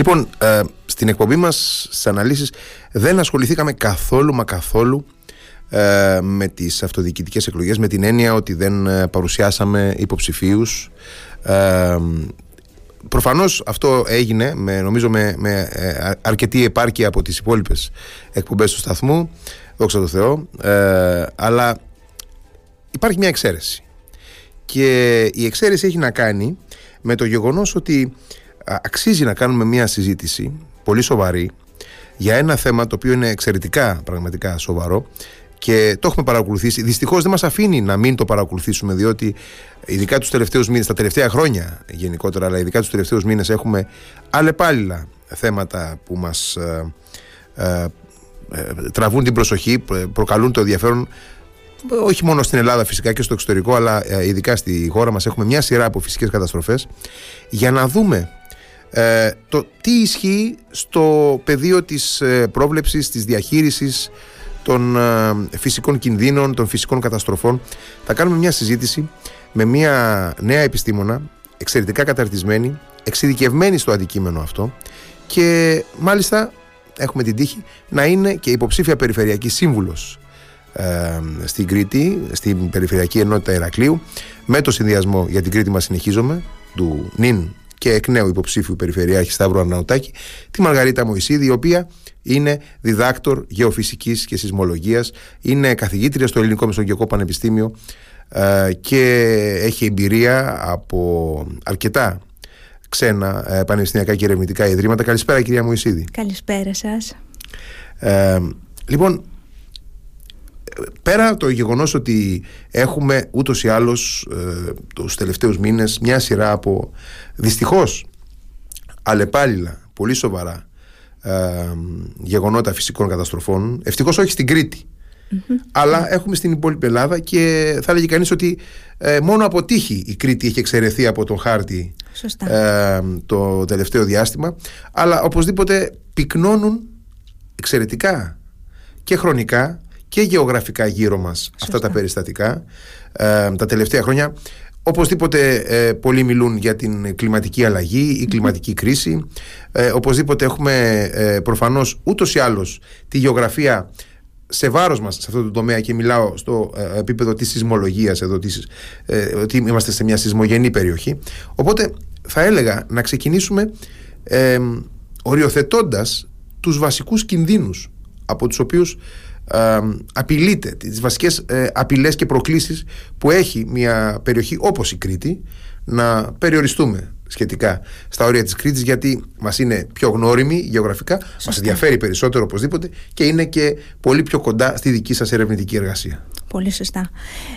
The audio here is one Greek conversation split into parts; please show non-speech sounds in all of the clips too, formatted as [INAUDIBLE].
Λοιπόν, ε, στην εκπομπή μας στις αναλύσεις δεν ασχοληθήκαμε καθόλου μα καθόλου ε, με τις αυτοδιοικητικές εκλογές με την έννοια ότι δεν ε, παρουσιάσαμε υποψηφίους. Ε, Προφανώς αυτό έγινε με, νομίζω με, με ε, αρκετή επάρκεια από τις υπόλοιπες εκπομπές του σταθμού δόξα τω Θεώ ε, αλλά υπάρχει μια εξαίρεση. Και η εξαίρεση έχει να κάνει με το γεγονός ότι αξίζει να κάνουμε μια συζήτηση πολύ σοβαρή για ένα θέμα το οποίο είναι εξαιρετικά πραγματικά σοβαρό και το έχουμε παρακολουθήσει. Δυστυχώς δεν μας αφήνει να μην το παρακολουθήσουμε, διότι ειδικά τους τελευταίους μήνες, τα τελευταία χρόνια γενικότερα, αλλά ειδικά τους τελευταίους μήνες έχουμε αλλεπάλληλα θέματα που μας ε, ε, ε, τραβούν την προσοχή, προκαλούν το ενδιαφέρον όχι μόνο στην Ελλάδα φυσικά και στο εξωτερικό αλλά ε, ειδικά στη χώρα μας έχουμε μια σειρά από φυσικές καταστροφές για να δούμε ε, το τι ισχύει στο πεδίο της ε, πρόβλεψης, της διαχείρισης των ε, φυσικών κινδύνων, των φυσικών καταστροφών. Θα κάνουμε μια συζήτηση με μια νέα επιστήμονα, εξαιρετικά καταρτισμένη, εξειδικευμένη στο αντικείμενο αυτό και μάλιστα έχουμε την τύχη να είναι και υποψήφια περιφερειακή σύμβουλος ε, στην Κρήτη, στην Περιφερειακή Ενότητα Ηρακλείου με το συνδυασμό για την Κρήτη μας συνεχίζουμε του ΝΙΝ και εκ νέου υποψήφιου Περιφερειάρχη Σταύρου Αρναουτάκη τη Μαργαρίτα Μωυσίδη η οποία είναι διδάκτορ γεωφυσικής και σεισμολογίας είναι καθηγήτρια στο Ελληνικό Μεσογειακό Πανεπιστήμιο ε, και έχει εμπειρία από αρκετά ξένα ε, πανεπιστημιακά και ερευνητικά ιδρύματα. Καλησπέρα κυρία Μωυσίδη. Καλησπέρα σας. Ε, λοιπόν, πέρα το γεγονός ότι έχουμε ούτως ή άλλως ε, τους τελευταίους μήνες μια σειρά από δυστυχώς αλλεπάλληλα, πολύ σοβαρά ε, γεγονότα φυσικών καταστροφών ευτυχώς όχι στην κρητη αλλά έχουμε στην υπόλοιπη Ελλάδα και θα έλεγε κανείς ότι ε, μόνο από τύχη η Κρήτη έχει εξαιρεθεί από τον χάρτη ε, το τελευταίο διάστημα αλλά οπωσδήποτε πυκνώνουν εξαιρετικά και χρονικά και γεωγραφικά γύρω μας αυτά τα περιστατικά ε, τα τελευταία χρόνια Οπωσδήποτε ε, πολλοί μιλούν για την κλιματική αλλαγή, η κλιματική κρίση. Ε, οπωσδήποτε έχουμε ε, προφανώς ούτως ή άλλως τη γεωγραφία σε βάρος μας σε αυτό το τομέα και μιλάω στο ε, επίπεδο της σεισμολογίας εδώ, της, ε, ότι είμαστε σε μια σεισμογενή περιοχή. Οπότε θα έλεγα να ξεκινήσουμε ε, οριοθετώντας τους βασικούς κινδύνους από τους οποίους απειλείται, τις βασικές ε, απειλές και προκλήσεις που έχει μια περιοχή όπως η Κρήτη να περιοριστούμε σχετικά στα όρια της Κρήτης γιατί μας είναι πιο γνώριμη γεωγραφικά, Σωστή. μας ενδιαφέρει περισσότερο οπωσδήποτε και είναι και πολύ πιο κοντά στη δική σας ερευνητική εργασία. Πολύ σωστά.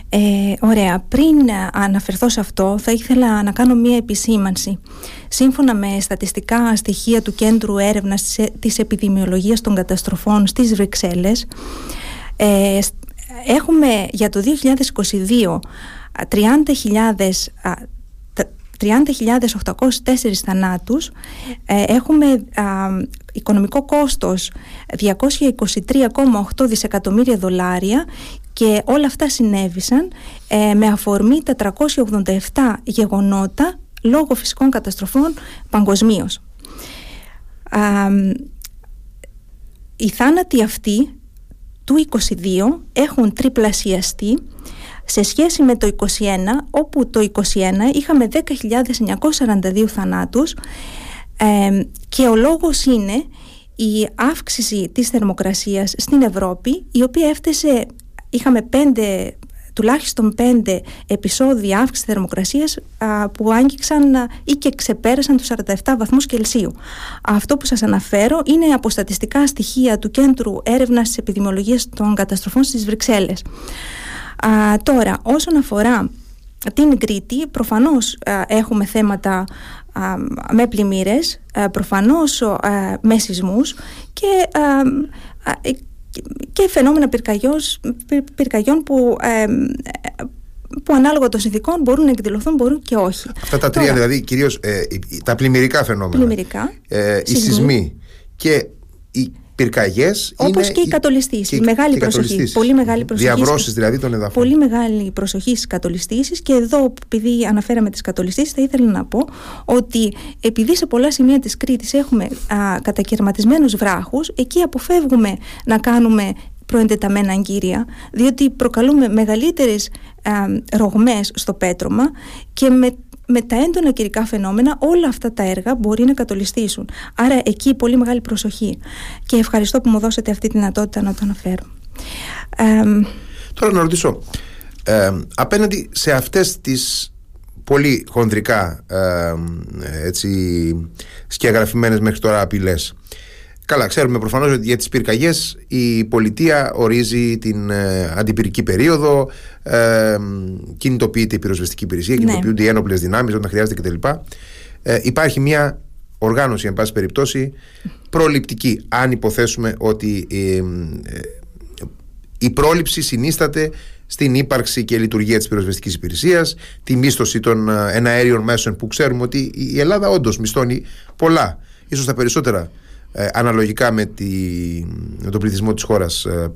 Ε, ωραία. Πριν αναφερθώ σε αυτό, θα ήθελα να κάνω μία επισήμανση. Σύμφωνα με στατιστικά στοιχεία του Κέντρου Έρευνας της Επιδημιολογίας των Καταστροφών στις Βρυξέλλες, ε, έχουμε για το 2022 30.000 30.804 θανάτους ε, έχουμε οικονομικό κόστος 223,8 δισεκατομμύρια δολάρια και όλα αυτά συνέβησαν ε, με αφορμή 487 γεγονότα λόγω φυσικών καταστροφών παγκοσμίως. Οι θάνατοι αυτοί του 22 έχουν τριπλασιαστεί σε σχέση με το 21 όπου το 21 είχαμε 10.942 θανάτους και ο λόγος είναι η αύξηση της θερμοκρασίας στην Ευρώπη η οποία έφτασε, είχαμε πέντε τουλάχιστον πέντε επεισόδια αύξηση θερμοκρασίας που άγγιξαν ή και ξεπέρασαν τους 47 βαθμούς Κελσίου. Αυτό που σας αναφέρω είναι από στατιστικά στοιχεία του Κέντρου Έρευνας της Επιδημιολογίας των Καταστροφών στις Βρυξέλλες. Α, τώρα, όσον αφορά την Κρήτη, προφανώς έχουμε θέματα με πλημμύρες, προφανώς με σεισμούς και, και φαινόμενα πυρκαγιών που που ανάλογα των συνθηκών μπορούν να εκδηλωθούν, μπορούν και όχι. Αυτά τα τρία δηλαδή, κυρίως ε, τα πλημμυρικά φαινόμενα. Πλημμυρικά. Ε, οι σεισμοί και η πυρκαγιές. Όπως και η κατολιστήση. Μεγάλη προσοχή. Πολύ μεγάλη προσοχή. Διαβρώσεις δηλαδή των εδαφών. Πολύ μεγάλη προσοχή στις κατολιστήσεις. Και εδώ, επειδή αναφέραμε τις κατολιστήσεις, θα ήθελα να πω ότι επειδή σε πολλά σημεία της Κρήτης έχουμε κατακαιρματισμένους βράχους, εκεί αποφεύγουμε να κάνουμε προεντεταμένα αγκύρια, διότι προκαλούμε μεγαλύτερες ρογμές στο πέτρωμα και με με τα έντονα καιρικά φαινόμενα όλα αυτά τα έργα μπορεί να κατολιστήσουν. Άρα εκεί πολύ μεγάλη προσοχή. Και ευχαριστώ που μου δώσατε αυτή τη δυνατότητα να το αναφέρω. Τώρα να ρωτήσω, ε, απέναντι σε αυτές τις πολύ χονδρικά ε, έτσι, σκιαγραφημένες μέχρι τώρα απειλές Καλά, ξέρουμε προφανώς ότι για τις πυρκαγιές η πολιτεία ορίζει την ε, αντιπυρική περίοδο, ε, κινητοποιείται η πυροσβεστική υπηρεσία, ναι. κινητοποιούνται οι ένοπλες δυνάμεις όταν χρειάζεται κτλ. Ε, υπάρχει μια οργάνωση, εν πάση περιπτώσει, προληπτική. Αν υποθέσουμε ότι ε, ε, η πρόληψη συνίσταται στην ύπαρξη και λειτουργία της πυροσβεστικής υπηρεσίας, τη μίσθωση των ε, εναέριων μέσων που ξέρουμε ότι η Ελλάδα όντως μισθώνει πολλά, ίσως τα περισσότερα ε, αναλογικά με, τη, με τον πληθυσμό της χώρας ε,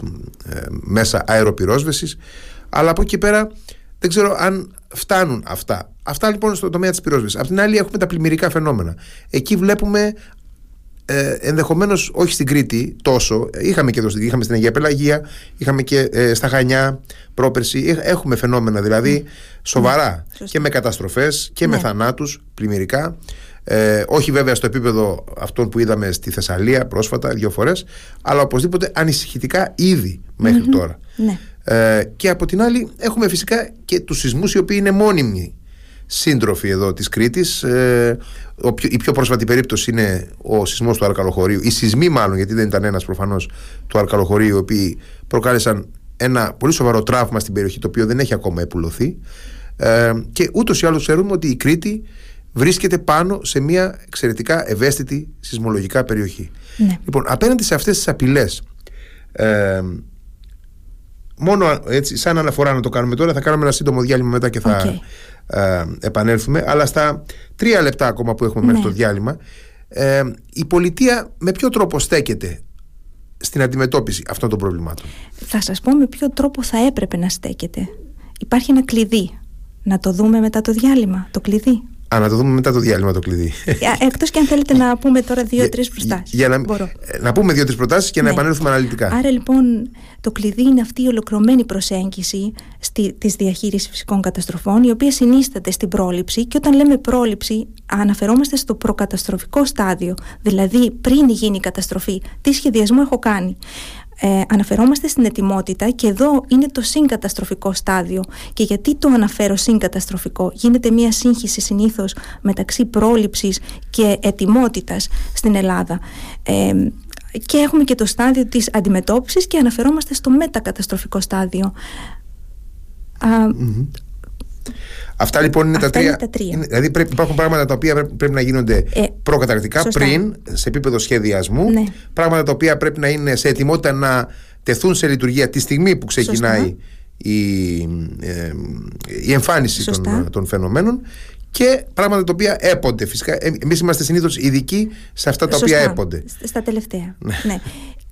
ε, μέσα αεροπυρόσβεσης αλλά από εκεί πέρα δεν ξέρω αν φτάνουν αυτά. Αυτά λοιπόν στο τομέα της πυρόσβεσης. Απ' την άλλη έχουμε τα πλημμυρικά φαινόμενα. Εκεί βλέπουμε ε, ενδεχομένως όχι στην Κρήτη τόσο. Είχαμε και εδώ είχαμε στην Αγία Πελαγία, είχαμε και στα Χανιά πρόπερση. Έχουμε φαινόμενα δηλαδή σοβαρά ναι, και με καταστροφές και με ναι. θανάτους πλημμυρικά. Ε, όχι βέβαια στο επίπεδο αυτών που είδαμε στη Θεσσαλία πρόσφατα δύο φορές αλλά οπωσδήποτε ανησυχητικά ήδη τώρα. Ναι. Ε, και από την άλλη έχουμε φυσικά και τους σεισμούς οι οποίοι είναι μόνιμοι σύντροφοι εδώ της Κρήτης ε, η πιο πρόσφατη περίπτωση είναι ο σεισμός του Αρκαλοχωρίου οι σεισμοί μάλλον γιατί δεν ήταν ένας προφανώς του Αρκαλοχωρίου οι οποίοι προκάλεσαν ένα πολύ σοβαρό τραύμα στην περιοχή το οποίο δεν έχει ακόμα επουλωθεί ε, και ούτως ή άλλως ξέρουμε ότι η Κρήτη βρίσκεται πάνω σε μια εξαιρετικά ευαίσθητη σεισμολογικά περιοχή. Ναι. Λοιπόν, απέναντι σε αυτές τις απειλές ε, μόνο έτσι, σαν αναφορά να το κάνουμε τώρα θα κάνουμε ένα σύντομο διάλειμμα μετά και θα ε, επανέλθουμε αλλά στα τρία λεπτά ακόμα που έχουμε μέχρι ναι. το διάλειμμα ε, η πολιτεία με ποιο τρόπο στέκεται στην αντιμετώπιση αυτών των προβλημάτων; Θα σας πω με ποιο τρόπο θα έπρεπε να στέκεται υπάρχει ένα κλειδί να το δούμε μετά το διάλειμμα το κλειδί Α, να το δούμε μετά το διάλειμμα το κλειδί. Εκτός και αν θέλετε να πούμε τώρα δύο-τρει προτάσεις. Για, να, ε, να πούμε δύο-τρεις προτάσεις και να ναι. επανέλθουμε αναλυτικά. Άρα λοιπόν το κλειδί είναι αυτή η ολοκληρωμένη προσέγγιση της διαχείρισης φυσικών καταστροφών, η οποία συνίσταται στην πρόληψη. Και όταν λέμε πρόληψη, αναφερόμαστε στο προκαταστροφικό στάδιο. Δηλαδή, πριν γίνει η καταστροφή, τι σχεδιασμό έχω κάνει ε, αναφερόμαστε στην ετοιμότητα και εδώ είναι το συγκαταστροφικό στάδιο. Και γιατί το αναφέρω συγκαταστροφικό, γίνεται μια σύγχυση συνήθως μεταξύ πρόληψης και ετοιμότητας στην Ελλάδα. Ε, και έχουμε και το στάδιο της αντιμετώπισης και αναφερόμαστε στο μετακαταστροφικό στάδιο. Αυτά λοιπόν είναι, τα, τρία. δηλαδή πρέπει, υπάρχουν πράγματα τα οποία πρέπει, να γίνονται ε, προκαταρκτικά πριν, σε επίπεδο σχεδιασμού. Ναι. Πράγματα τα οποία πρέπει να είναι σε ετοιμότητα να τεθούν σε λειτουργία τη στιγμή που ξεκινάει η, ε, η εμφάνιση των, των φαινομένων και πράγματα τα οποία έπονται. Φυσικά, εμείς είμαστε συνήθως ειδικοί σε αυτά τα οποία έπονται. Στα τελευταία. ναι.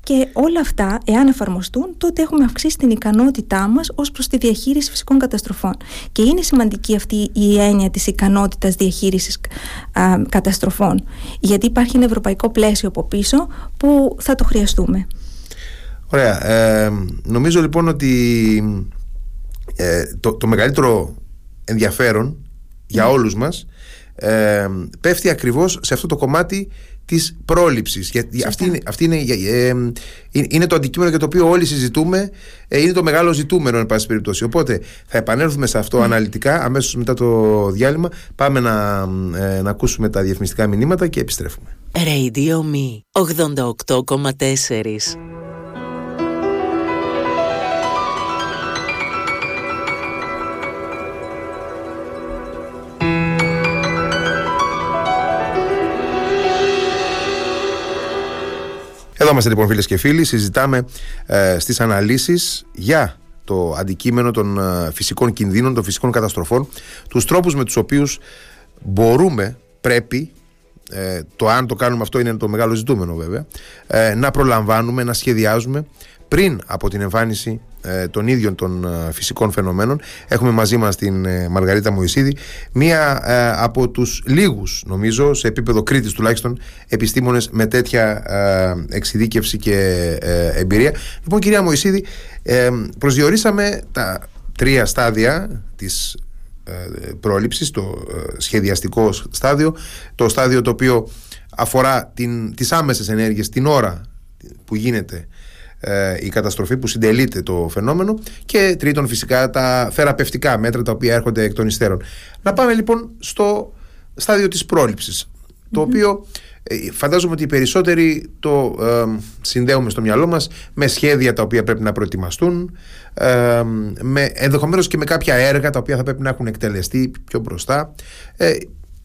Ναι. Και όλα αυτά, εάν εφαρμοστούν, τότε έχουμε αυξήσει την ικανότητά μας ως προς τη διαχείριση φυσικών καταστροφών. Και είναι σημαντική αυτή η έννοια της ικανότητας διαχείρισης καταστροφών. Γιατί υπάρχει ένα ευρωπαϊκό πλαίσιο από πίσω που θα το χρειαστούμε. Ωραία. Ε, νομίζω λοιπόν ότι ε, το, το μεγαλύτερο ενδιαφέρον για ναι. όλους μας ε, πέφτει ακριβώς σε αυτό το κομμάτι της πρόληψης. Γιατί αυτή, είναι, αυτή είναι, ε, ε, είναι το αντικείμενο για το οποίο όλοι συζητούμε ε, είναι το μεγάλο ζητούμενο εν πάση περιπτώσει. Οπότε θα επανέλθουμε σε αυτό ναι. αναλυτικά αμέσως μετά το διάλειμμα. Πάμε να, ε, να ακούσουμε τα διαφημιστικά μηνύματα και επιστρέφουμε. Radio Me 88,4 Εδώ είμαστε λοιπόν φίλες και φίλοι, συζητάμε ε, στις αναλύσεις για το αντικείμενο των ε, φυσικών κινδύνων, των φυσικών καταστροφών, τους τρόπους με τους οποίους μπορούμε, πρέπει ε, το αν το κάνουμε αυτό είναι το μεγάλο ζητούμενο βέβαια, ε, να προλαμβάνουμε, να σχεδιάζουμε πριν από την εμφάνιση ε, των ίδιων των ε, φυσικών φαινομένων. Έχουμε μαζί μας την ε, Μαργαρίτα Μωυσίδη, μία από τους λίγους, νομίζω, σε επίπεδο Κρήτης τουλάχιστον, επιστήμονες με τέτοια εξειδίκευση και εμπειρία. Λοιπόν, κυρία Μωυσίδη, προσδιορίσαμε τα τρία στάδια της πρόληψης, το σχεδιαστικό στάδιο, το στάδιο το οποίο αφορά την, τις άμεσες ενέργειες την ώρα που γίνεται ε, η καταστροφή που συντελείται το φαινόμενο και τρίτον φυσικά τα θεραπευτικά μέτρα τα οποία έρχονται εκ των υστέρων. Να πάμε λοιπόν στο στάδιο της πρόληψης το οποίο ε, φαντάζομαι ότι οι περισσότεροι το ε, συνδέουμε στο μυαλό μας με σχέδια τα οποία πρέπει να προετοιμαστούν ε, με, ενδεχομένως και με κάποια έργα τα οποία θα πρέπει να έχουν εκτελεστεί πιο μπροστά ε,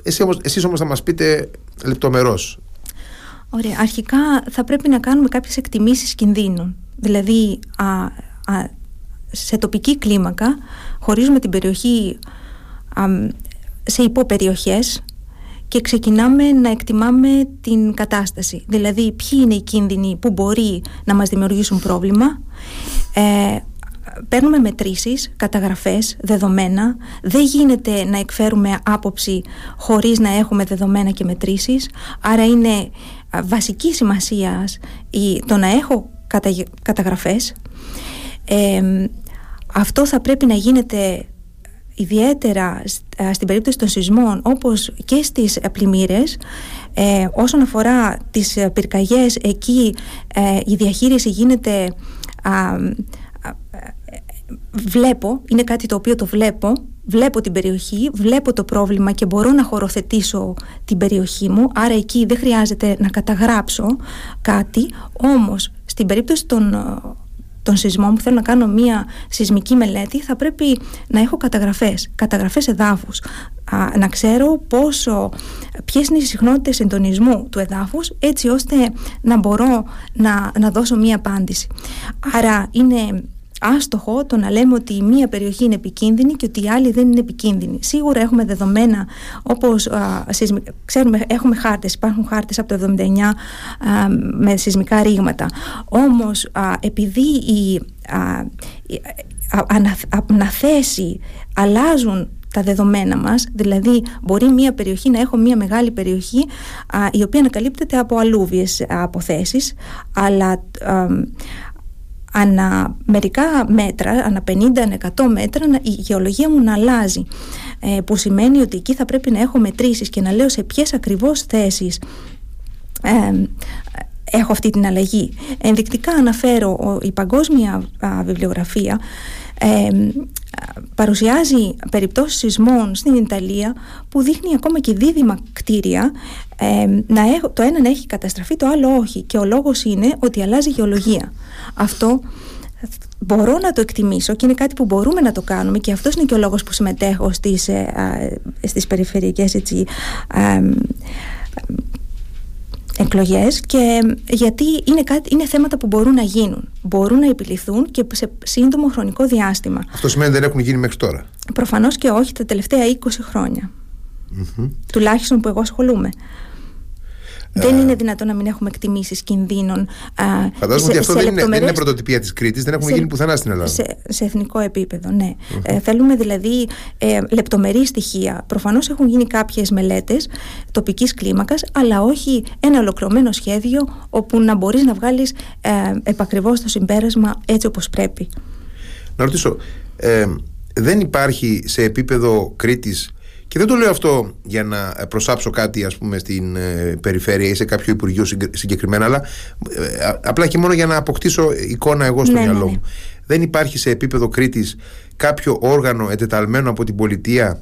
εσείς, όμως, εσείς όμως θα μας πείτε λεπτομερώς Ωραία. Αρχικά θα πρέπει να κάνουμε κάποιες εκτιμήσεις κινδύνων. Δηλαδή, α, α, σε τοπική κλίμακα χωρίζουμε την περιοχή α, σε υποπεριοχές και ξεκινάμε να εκτιμάμε την κατάσταση. Δηλαδή, ποιοι είναι οι κίνδυνοι που μπορεί να μας δημιουργήσουν πρόβλημα. Ε, παίρνουμε μετρήσεις, καταγραφές, δεδομένα. Δεν γίνεται να εκφέρουμε άποψη χωρίς να έχουμε δεδομένα και μετρήσεις. Άρα είναι βασική σημασία το να έχω καταγραφές. αυτό θα πρέπει να γίνεται ιδιαίτερα στην περίπτωση των σεισμών όπως και στις πλημμύρες ε, όσον αφορά τις πυρκαγιές εκεί ε, η διαχείριση γίνεται βλέπω, είναι κάτι το οποίο το βλέπω, βλέπω την περιοχή, βλέπω το πρόβλημα και μπορώ να χωροθετήσω την περιοχή μου, άρα εκεί δεν χρειάζεται να καταγράψω κάτι, όμως στην περίπτωση των, των σεισμών που θέλω να κάνω μία σεισμική μελέτη θα πρέπει να έχω καταγραφές, καταγραφές εδάφους, να ξέρω πόσο, ποιες είναι οι συχνότητες συντονισμού του εδάφους έτσι ώστε να μπορώ να, να δώσω μία απάντηση. Άρα είναι άστοχο το να λέμε ότι η μία περιοχή είναι επικίνδυνη και ότι η άλλη δεν είναι επικίνδυνη. Σίγουρα έχουμε δεδομένα όπως α, ξέρουμε, έχουμε χάρτες, υπάρχουν χάρτες από το 79 με σεισμικά ρήγματα. Όμως επειδή οι, αναθέσει αλλάζουν τα δεδομένα μας, δηλαδή μπορεί μια περιοχή να έχω μια μεγάλη περιοχή η οποία ανακαλύπτεται από αλούβιες αποθέσεις αλλά ανά μερικά μέτρα, ανά 50, ανά 100 μέτρα η γεωλογία μου να αλλάζει ε, που σημαίνει ότι εκεί θα πρέπει να έχω μετρήσεις και να λέω σε ποιες ακριβώς θέσεις ε, έχω αυτή την αλλαγή. Ενδεικτικά αναφέρω η παγκόσμια βιβλιογραφία παρουσιάζει περιπτώσεις σεισμών στην Ιταλία που δείχνει ακόμα και δίδυμα κτίρια να έχω, το ένα να έχει καταστραφεί το άλλο όχι. Και ο λόγος είναι ότι αλλάζει η γεωλογία. Αυτό μπορώ να το εκτιμήσω και είναι κάτι που μπορούμε να το κάνουμε και αυτός είναι και ο λόγος που συμμετέχω στις, ε, στις περιφερειακές έτσι, εκλογές και γιατί είναι, κάτι, είναι θέματα που μπορούν να γίνουν, μπορούν να επιληθούν και σε σύντομο χρονικό διάστημα. Αυτό σημαίνει ότι δεν έχουν γίνει μέχρι τώρα. Προφανώς και όχι τα τελευταία 20 χρονια Τουλάχιστον που εγώ ασχολούμαι. Δεν είναι δυνατόν να μην έχουμε εκτιμήσεις κινδύνων. Φαντάζομαι ότι αυτό δεν, είναι, δεν είναι πρωτοτυπία της Κρήτης, δεν έχουμε γίνει πουθενά στην Ελλάδα. Σε, σε εθνικό επίπεδο, ναι. Ε, θέλουμε δηλαδή ε, λεπτομερή στοιχεία. Προφανώς έχουν γίνει κάποιες μελέτες τοπικής κλίμακας, αλλά όχι ένα ολοκληρωμένο σχέδιο όπου να μπορείς να βγάλεις ε, επακριβώς το συμπέρασμα έτσι όπως πρέπει. Να ρωτήσω, ε, δεν υπάρχει σε επίπεδο Κρήτης και δεν το λέω αυτό για να προσάψω κάτι ας πούμε στην ε, περιφέρεια ή σε κάποιο υπουργείο συγκεκριμένα αλλά ε, απλά και μόνο για να αποκτήσω εικόνα εγώ στο ναι, μυαλό ναι, μου. Ναι. Δεν υπάρχει σε επίπεδο Κρήτης κάποιο όργανο εντεταλμένο από την πολιτεία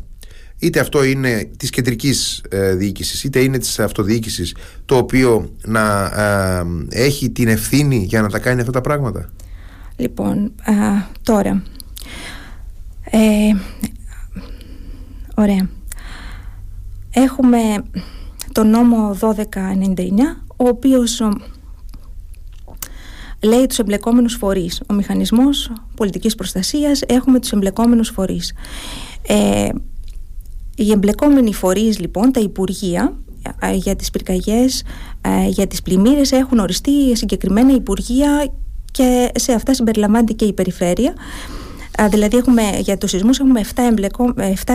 είτε αυτό είναι της κεντρικής ε, διοίκησης είτε είναι της αυτοδιοίκησης το οποίο να ε, έχει την ευθύνη για να τα κάνει αυτά τα πράγματα; Λοιπόν, τώρα ωραία Έχουμε το νόμο 1299, ο οποίος λέει τους εμπλεκόμενους φορείς. Ο μηχανισμός πολιτικής προστασίας έχουμε τους εμπλεκόμενους φορείς. Ε, οι εμπλεκόμενοι φορείς λοιπόν, τα υπουργεία, για τις πυρκαγιές, για τις πλημμύρες έχουν οριστεί συγκεκριμένα υπουργεία και σε αυτά συμπεριλαμβάνεται και η περιφέρεια δηλαδή έχουμε, για τους σεισμούς έχουμε 7, εμπλεκό, 7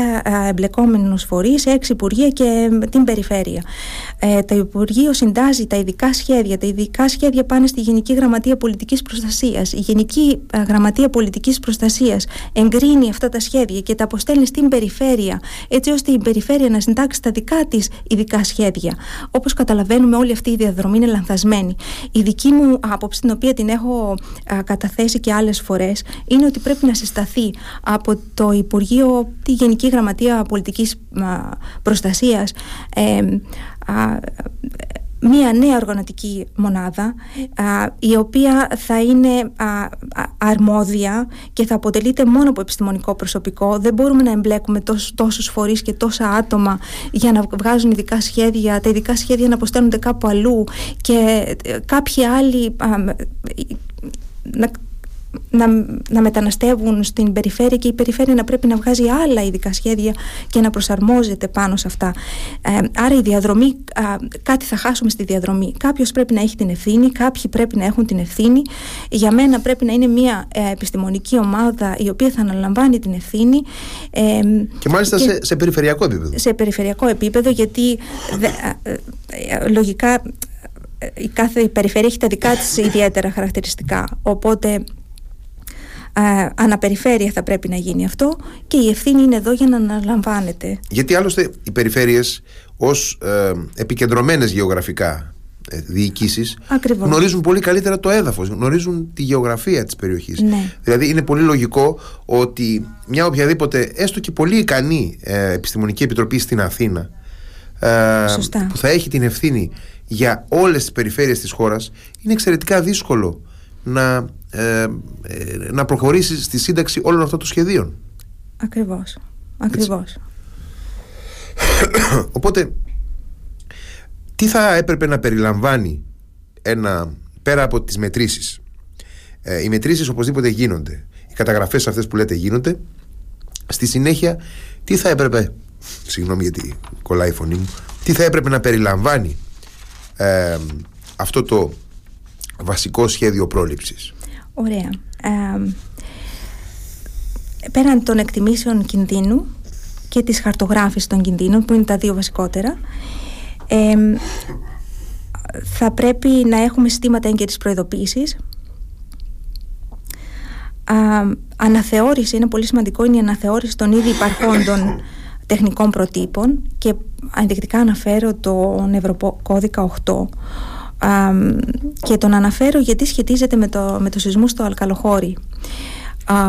εμπλεκόμενους φορείς, 6 υπουργεία και την περιφέρεια. Ε, το Υπουργείο συντάζει τα ειδικά σχέδια. Τα ειδικά σχέδια πάνε στη Γενική Γραμματεία Πολιτικής Προστασίας. Η Γενική Γραμματεία Πολιτικής Προστασίας εγκρίνει αυτά τα σχέδια και τα αποστέλνει στην περιφέρεια, έτσι ώστε η περιφέρεια να συντάξει τα δικά της ειδικά σχέδια. Όπως καταλαβαίνουμε όλη αυτή η διαδρομή είναι λανθασμένη. Η δική μου άποψη, την οποία την έχω καταθέσει και άλλες φορές, είναι ότι πρέπει να συσταθεί από το Υπουργείο, τη Γενική Γραμματεία Πολιτικής Προστασίας, μία νέα οργανωτική μονάδα η οποία θα είναι αρμόδια και θα αποτελείται μόνο από επιστημονικό προσωπικό. Δεν μπορούμε να εμπλέκουμε τόσους, τόσους φορείς και τόσα άτομα για να βγάζουν ειδικά σχέδια, τα ειδικά σχέδια να αποστέλνονται κάπου αλλού και ε, κάποιοι άλλοι να να, να μεταναστεύουν στην περιφέρεια και η περιφέρεια να πρέπει να βγάζει άλλα ειδικά σχέδια και να προσαρμόζεται πάνω σε αυτά. Ε, άρα η διαδρομή, κάτι θα χάσουμε στη διαδρομή. Κάποιος πρέπει να έχει την ευθύνη, κάποιοι πρέπει να έχουν την ευθύνη. Για μένα πρέπει να είναι μια ε, επιστημονική ομάδα η οποία θα αναλαμβάνει την ευθύνη. Ε, και μάλιστα σε, σε περιφερειακό επίπεδο. Σε περιφερειακό επίπεδο γιατί λογικά η κάθε περιφέρεια έχει τα δικά της ιδιαίτερα χαρακτηριστικά. Οπότε αναπεριφέρεια θα πρέπει να γίνει αυτό και η ευθύνη είναι εδώ για να αναλαμβάνεται. Γιατί άλλωστε οι περιφέρειες ως ε, επικεντρωμένες γεωγραφικά ε, διοικήσεις γνωρίζουν πολύ καλύτερα το έδαφος, γνωρίζουν τη γεωγραφία της περιοχής. Ναι. Δηλαδή είναι πολύ λογικό ότι μια οποιαδήποτε έστω και πολύ ικανή ε, επιστημονική επιτροπή στην Αθήνα ε, που θα έχει την ευθύνη για όλες τις περιφέρειες της χώρας είναι εξαιρετικά δύσκολο να ε, ε, να προχωρήσεις στη σύνταξη όλων αυτών των σχεδίων. Ακριβώς. Ακριβώς. [COUGHS] Οπότε, τι θα έπρεπε να περιλαμβάνει ένα, πέρα από τις μετρήσεις. Ε, οι μετρήσεις οπωσδήποτε γίνονται. Οι καταγραφές αυτές που λέτε γίνονται. Στη συνέχεια, τι θα έπρεπε, συγγνώμη γιατί κολλάει η φωνή μου, τι θα έπρεπε να περιλαμβάνει ε, αυτό το βασικό σχέδιο πρόληψης. Ωραία. Ε, πέραν των εκτιμήσεων κινδύνου και της χαρτογράφησης των κινδύνων που είναι τα δύο βασικότερα θα πρέπει να έχουμε συστήματα έγκαιρης προειδοποίησης αναθεώρηση, είναι πολύ σημαντικό είναι η αναθεώρηση των ήδη υπαρχόντων [COUGHS] τεχνικών προτύπων και ενδεικτικά αναφέρω το Ευρωπαϊκό 8 και τον αναφέρω γιατί σχετίζεται με το, με το σεισμό στο Αλκαλοχώρι.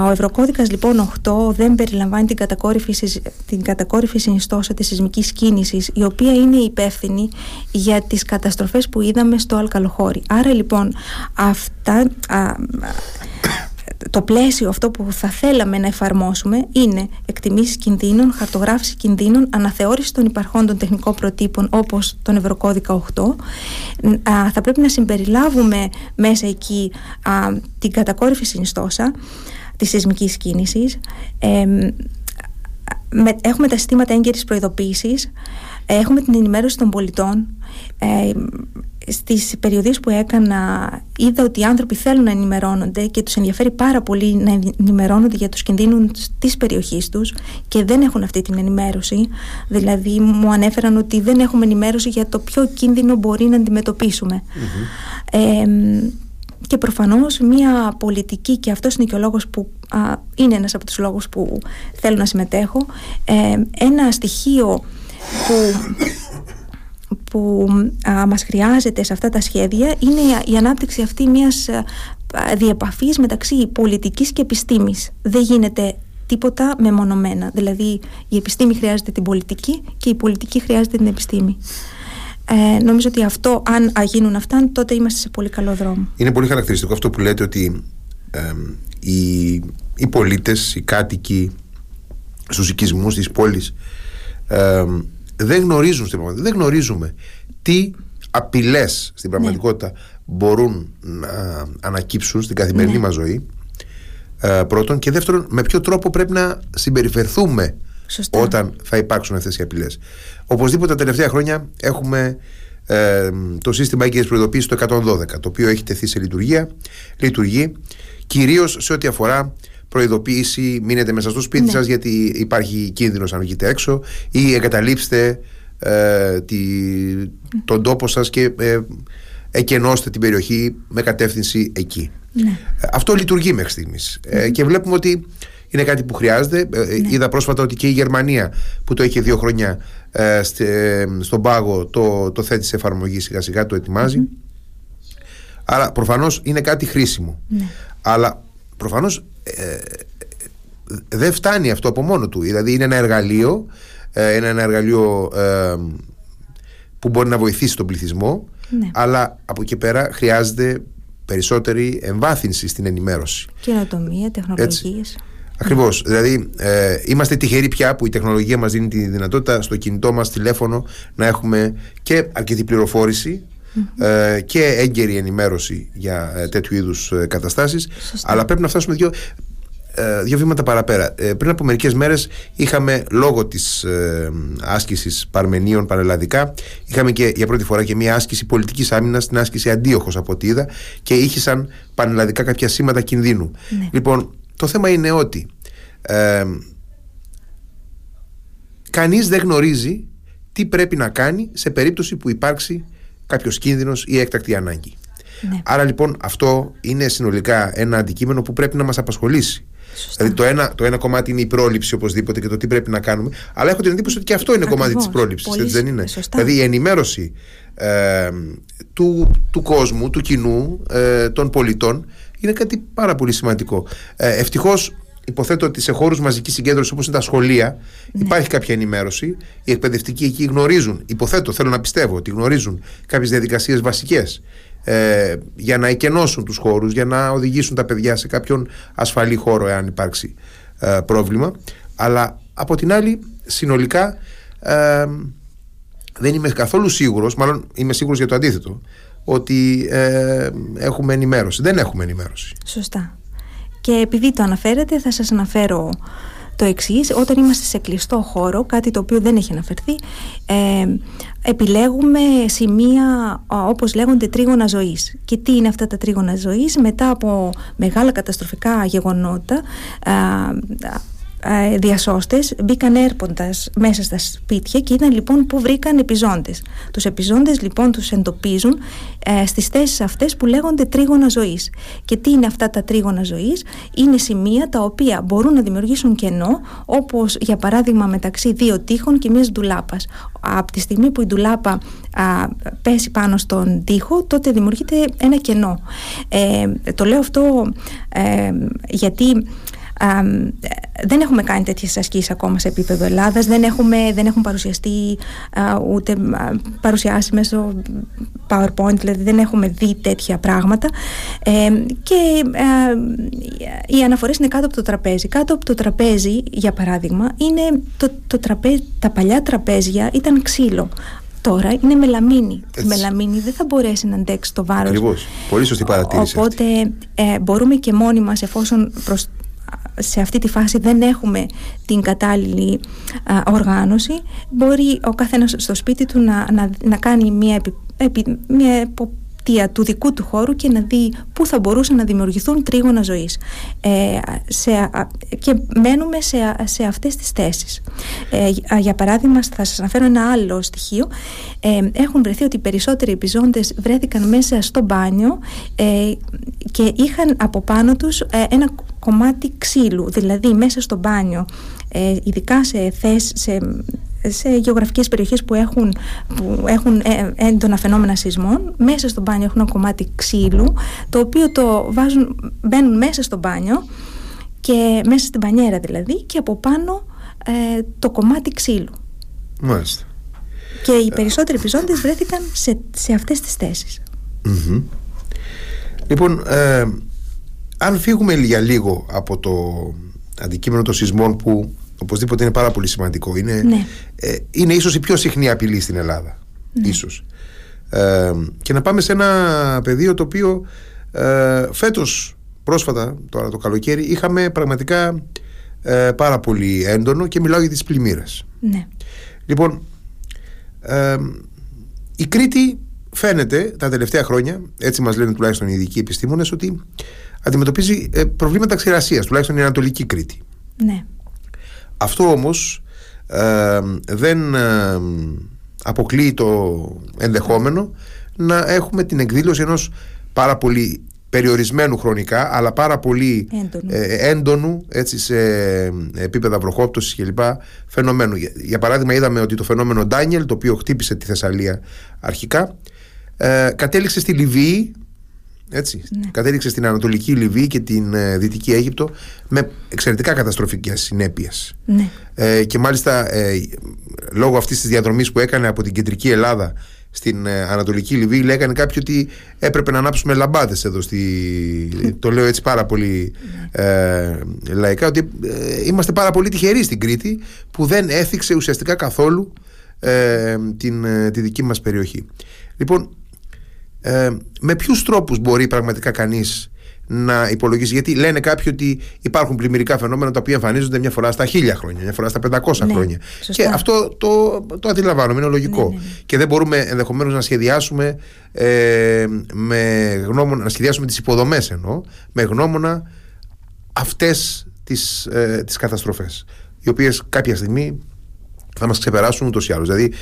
Ο Ευρωκώδικας λοιπόν 8 δεν περιλαμβάνει την κατακόρυφη, την κατακόρυφη συνιστόσα της σεισμικής κίνησης η οποία είναι υπεύθυνη για τις καταστροφές που είδαμε στο Αλκαλοχώρι. Άρα λοιπόν αυτά, το πλαίσιο αυτό που θα θέλαμε να εφαρμόσουμε είναι εκτιμήσεις κινδύνων, χαρτογράφηση κινδύνων, αναθεώρηση των υπαρχόντων τεχνικών προτύπων όπως τον Ευρωκώδικα 8. θα πρέπει να συμπεριλάβουμε μέσα εκεί την κατακόρυφη συνιστόσα της σεισμικής κίνησης. έχουμε τα συστήματα έγκαιρης προειδοποίησης, έχουμε την ενημέρωση των πολιτών, ε, στις περιοδίες που έκανα είδα ότι οι άνθρωποι θέλουν να ενημερώνονται και τους ενδιαφέρει πάρα πολύ να ενημερώνονται για τους κινδύνους της περιοχής τους και δεν έχουν αυτή την ενημέρωση. Δηλαδή μου ανέφεραν ότι δεν έχουμε ενημέρωση για το ποιο κίνδυνο μπορεί να αντιμετωπισουμε και προφανώς μια πολιτική και αυτός είναι και ο λόγος που είναι ένας από τους λόγους που θέλω να συμμετέχω ένα στοιχείο που που α, μας χρειάζεται σε αυτά τα σχέδια είναι η ανάπτυξη αυτή μιας διεπαφής μεταξύ πολιτικής και επιστήμης. Δεν γίνεται τίποτα μεμονωμένα. Δηλαδή η επιστήμη χρειάζεται την πολιτική και η πολιτική χρειάζεται την επιστήμη. Ε, νομίζω ότι αυτό, αν γίνουν αυτά, τότε είμαστε σε πολύ καλό δρόμο. Είναι πολύ χαρακτηριστικό αυτό που λέτε ότι ε, οι, οι πολίτες, οι κάτοικοι στους οικισμούς της πόλης ε, δεν γνωρίζουν στην πραγματικότητα, δεν γνωρίζουμε τι απειλές στην ναι. πραγματικότητα μπορούν να ανακύψουν στην καθημερινή ναι. μας ζωή ε, πρώτον και δεύτερον με ποιο τρόπο πρέπει να συμπεριφερθούμε όταν θα υπάρξουν αυτές οι απειλές. Οπωσδήποτε τα τελευταία χρόνια έχουμε ε, το σύστημα έγκαιρης προειδοποίησης το 112, το οποίο έχει τεθεί σε λειτουργία, λειτουργεί κυρίως σε ό,τι αφορά προειδοποίηση, μείνετε μέσα στο σπίτι ναι. σας γιατί υπάρχει κίνδυνος αν βγείτε έξω ή εγκαταλείψτε ε, τη, τον τόπο σας και ε, εκενώστε την περιοχή με κατεύθυνση εκεί. Ναι. Ε, αυτό λειτουργεί μέχρι στιγμής ε, και βλέπουμε ότι είναι κάτι που χρειάζεται. Ε, ναι. Είδα πρόσφατα ότι και η Γερμανία που το είχε δύο χρόνια ε, στον πάγο το, το θέτει σε εφαρμογή σιγά σιγά, το ετοιμάζει. Άρα προφανώς είναι κάτι χρήσιμο. Ναι. Αλλά προφανώς ε, δεν φτάνει αυτό από μόνο του. Δηλαδή είναι ένα εργαλείο, ε, ένα εργαλείο ε, που μπορεί να βοηθήσει τον πληθυσμό, ναι. αλλά από εκεί πέρα χρειάζεται περισσότερη εμβάθυνση στην ενημέρωση. Καινοτομία, τεχνολογίες. Ακριβώς. Δηλαδή, ε, είμαστε τυχεροί πια που η τεχνολογία μας δίνει τη δυνατότητα στο κινητό μας τηλέφωνο να έχουμε και αρκετή ε, και έγκαιρη ενημέρωση για ε, τέτοιου είδους ε, καταστάσεις. Αλλά πρέπει να φτάσουμε δύο, ε, δύο βήματα παραπέρα. Ε, πριν από μερικές μέρες είχαμε λόγω της ε, άσκησης Παρμενίων πανελλαδικά, είχαμε και για πρώτη φορά και μια άσκηση πολιτικής άμυνας, την άσκηση Αντίοχος από ό,τι είδα, και ήχησαν πανελλαδικά κάποια σήματα κινδύνου. Ναι. Λοιπόν, το θέμα είναι ότι ε, κανείς δεν γνωρίζει τι πρέπει να κάνει σε περίπτωση που υπάρξει κάποιος κίνδυνος ή έκτακτη ανάγκη. Ναι. Άρα λοιπόν αυτό είναι συνολικά ένα αντικείμενο που πρέπει να μας απασχολήσει. Δηλαδή το ένα, το ένα κομμάτι είναι η πρόληψη οπωσδήποτε και το τι πρέπει να κάνουμε. Αλλά έχω την εντύπωση ότι και αυτό είναι κομμάτι της πρόληψης. Δεν είναι; Δηλαδή η ενημέρωση ε, του, του κόσμου, του κοινού, ε, των πολιτών είναι κάτι πάρα πολύ σημαντικό. Ε, Ευτυχώς υποθέτω ότι σε χώρους μαζικής συγκέντρωσης όπως είναι τα σχολεία ναι. υπάρχει κάποια ενημέρωση. Οι εκπαιδευτικοί εκεί γνωρίζουν, υποθέτω, θέλω να πιστεύω, ότι γνωρίζουν κάποιες διαδικασίες βασικές ε, για να εκενώσουν τους χώρους, για να οδηγήσουν τα παιδιά σε κάποιον ασφαλή χώρο, εάν υπάρξει ε, πρόβλημα. Αλλά από την άλλη, συνολικά ε, δεν είμαι καθόλου σίγουρος, μάλλον είμαι σίγουρος για το αντίθετο, ότι ε, έχουμε ενημέρωση. Δεν έχουμε ενημέρωση. Σωστά. Και επειδή το αναφέρετε, θα σας αναφέρω το εξής, όταν είμαστε σε κλειστό χώρο, κάτι το οποίο δεν έχει αναφερθεί, ε, επιλέγουμε σημεία όπως λέγονται τρίγωνα ζωής. Και τι είναι αυτά τα τρίγωνα ζωής, μετά από μεγάλα καταστροφικά γεγονότα, ε, διασώστες μπήκαν έρποντας μέσα στα σπίτια και ήταν λοιπόν που βρήκαν επιζώντες. Τους επιζώντες λοιπόν τους εντοπίζουν ε, στις θέσεις αυτές που λέγονται τρίγωνα ζωής. Και τι είναι αυτά τα τρίγωνα ζωής; Είναι σημεία τα οποία μπορούν να δημιουργήσουν κενό όπως για παράδειγμα μεταξύ δύο τείχων και μιας ντουλάπας. Από τη στιγμή που η ντουλάπα α, πέσει πάνω στον τοίχο τότε δημιουργείται ένα κενό. Ε, το λέω αυτό ε, γιατί δεν έχουμε κάνει τέτοιες ασκήσεις ακόμα σε επίπεδο Ελλάδας. Δεν, δεν έχουν παρουσιαστεί ούτε παρουσιάσει μέσω PowerPoint, δηλαδή δεν έχουμε δει τέτοια πράγματα. Ε, και οι αναφορές είναι κάτω από το τραπέζι. Κάτω από το τραπέζι, για παράδειγμα, είναι το, το τραπέζι, τα παλιά τραπέζια ήταν ξύλο. Τώρα είναι μελαμίνη. Η μελαμίνη δεν θα μπορέσει να αντέξει το βάρος. Ακριβώς. Πολύ σωστή παρατήρηση. Οπότε ε, μπορούμε και μόνοι μας, εφόσον προς, σε αυτή τη φάση δεν έχουμε την κατάλληλη οργάνωση μπορεί ο καθένας στο σπίτι του να, να, να κάνει μια, επι, μια του δικού του χώρου και να δει πού θα μπορούσαν να δημιουργηθούν τρίγωνα ζωής. Ε, σε, και μένουμε σε, σε αυτές τις θέσεις. Ε, για παράδειγμα θα σας αναφέρω ένα άλλο στοιχείο. Ε, έχουν βρεθεί ότι οι περισσότεροι επιζώντες βρέθηκαν μέσα στο μπάνιο ε, και είχαν από πάνω τους ε, ένα κομμάτι ξύλου. Δηλαδή μέσα στο μπάνιο ειδικά σε, θέσεις, σε σε γεωγραφικές περιοχές που έχουν, που έχουν ε, έντονα φαινόμενα σεισμών μέσα στο μπάνιο έχουν ένα κομμάτι ξύλου το οποίο το βάζουν, μπαίνουν μέσα στο μπάνιο και μέσα στην πανιέρα δηλαδή και από πάνω ε, το κομμάτι ξύλου. Μάλιστα. Και οι περισσότεροι επιζώντες βρέθηκαν σε, σε αυτές τις θεσεις Λοιπόν, ε, αν φύγουμε για λίγο από το αντικείμενο των σεισμών που οπωσδήποτε είναι πάρα πολύ σημαντικό. Είναι, ναι. ε, είναι ίσως η πιο συχνή απειλή στην Ελλάδα. Ναι. Ίσως. Ε, και να πάμε σε ένα πεδίο το οποίο ε, φέτος πρόσφατα, τώρα το καλοκαίρι, είχαμε πραγματικά ε, πάρα πολύ έντονο και μιλάω για τις πλημμύρες. Ναι. Λοιπόν, ε, η Κρήτη φαίνεται τα τελευταία χρόνια, έτσι μας λένε τουλάχιστον οι ειδικοί επιστήμονες, ότι αντιμετωπίζει ε, προβλήματα ξηρασίας, τουλάχιστον η Ανατολική Κρήτη. Ναι. Αυτό όμως ε, δεν ε, αποκλείει το ενδεχόμενο να έχουμε την εκδήλωση ενός πάρα πολύ περιορισμένου χρονικά αλλά πάρα πολύ έντονου, ε, έτσι, σε επίπεδα βροχόπτωσης κλπ. φαινομένου. Για, παράδειγμα είδαμε ότι το φαινόμενο Ντάνιελ το οποίο χτύπησε τη Θεσσαλία αρχικά ε, κατέληξε στη Λιβύη έτσι, ναι. κατέληξε στην Ανατολική Λιβύη και την ε, Δυτική Αίγυπτο με εξαιρετικά καταστροφικές συνέπειες ναι. ε, και μάλιστα ε, λόγω αυτής της διαδρομής που έκανε από την κεντρική Ελλάδα στην ε, Ανατολική Λιβύη λέγανε κάποιοι ότι έπρεπε να ανάψουμε λαμπάδες εδώ στη... [LAUGHS] το λέω έτσι πάρα πολύ ε, λαϊκά ότι ε, είμαστε πάρα πολύ τυχεροί στην Κρήτη που δεν έθιξε ουσιαστικά καθόλου ε, την, τη δική μας περιοχή λοιπόν με ποιους τρόπους μπορεί πραγματικά κανείς να υπολογίσει; Γιατί λένε κάποιοι ότι υπάρχουν πλημμυρικά φαινόμενα τα οποία εμφανίζονται μια φορά στα χίλια χρόνια, μια φορά στα 500 ναι, χρόνια. Και αυτό το, το αντιλαμβάνομαι, είναι λογικό. Ναι, ναι, και δεν μπορούμε ενδεχομένως να σχεδιάσουμε ε, με γνώμονα, να σχεδιάσουμε τις υποδομές εννοώ, με γνώμονα αυτές τις ε, τις καταστροφές οι οποίες κάποια στιγμή θα μας ξεπεράσουν ούτως ή άλλως. Δηλαδή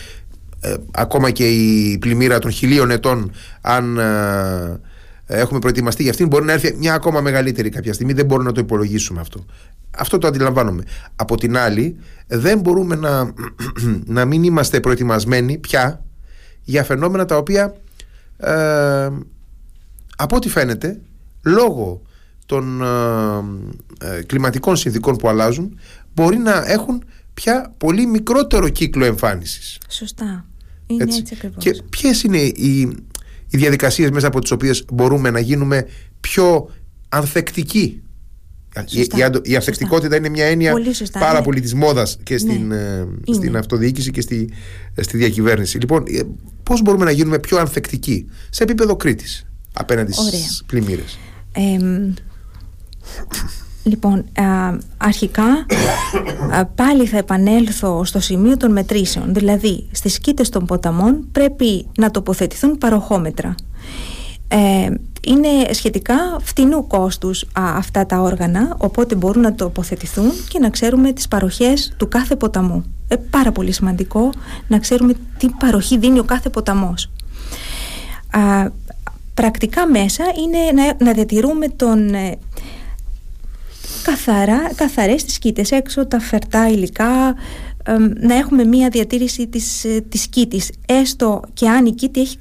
ε, ακόμα και η πλημμύρα των χιλίων ετών αν ε, έχουμε προετοιμαστεί για αυτήν, μπορεί να έρθει μια ακόμα μεγαλύτερη κάποια στιγμή. Δεν μπορούμε να το υπολογίσουμε αυτό. Αυτό το αντιλαμβάνομαι. Από την άλλη, δεν μπορούμε να, [CLEARS THROAT] να μην είμαστε προετοιμασμένοι πια για φαινόμενα τα οποία ε, από ό,τι φαίνεται λόγω των ε, ε, κλιματικών συνθήκων που αλλάζουν μπορεί να έχουν πια πολύ μικρότερο κύκλο εμφάνισης. Σωστά. Είναι έτσι, έτσι ακριβώς. Και ποιες είναι οι, οι διαδικασίες μέσα από τις οποίες μπορούμε να γίνουμε πιο ανθεκτικοί; Η, η, ανθεκτικότητα είναι μια έννοια πάρα ναι. πολύ της μόδας και στην, ναι. ε, στην αυτοδιοίκηση και στη, ε, στη διακυβέρνηση. Λοιπόν, ε, πώς μπορούμε να γίνουμε πιο ανθεκτικοί σε επίπεδο Κρήτης απέναντι στις πλημμύρες; Λοιπόν, αρχικά πάλι θα επανέλθω στο σημείο των μετρήσεων. Δηλαδή, στις κήτες των ποταμών πρέπει να τοποθετηθούν παροχόμετρα. Ε, είναι σχετικά φτηνού κόστους αυτά τα όργανα, οπότε μπορούν να τοποθετηθούν και να ξέρουμε τις παροχές του κάθε ποταμού. Ε, πάρα πολύ σημαντικό να ξέρουμε τι παροχή δίνει ο κάθε ποταμός. πρακτικά μέσα είναι να, να διατηρούμε τον... Ε, καθαρά, καθαρές τις κήτες έξω τα φερτά υλικά να έχουμε μία διατήρηση της, ε, της κήτης έστω και αν η κήτη έχει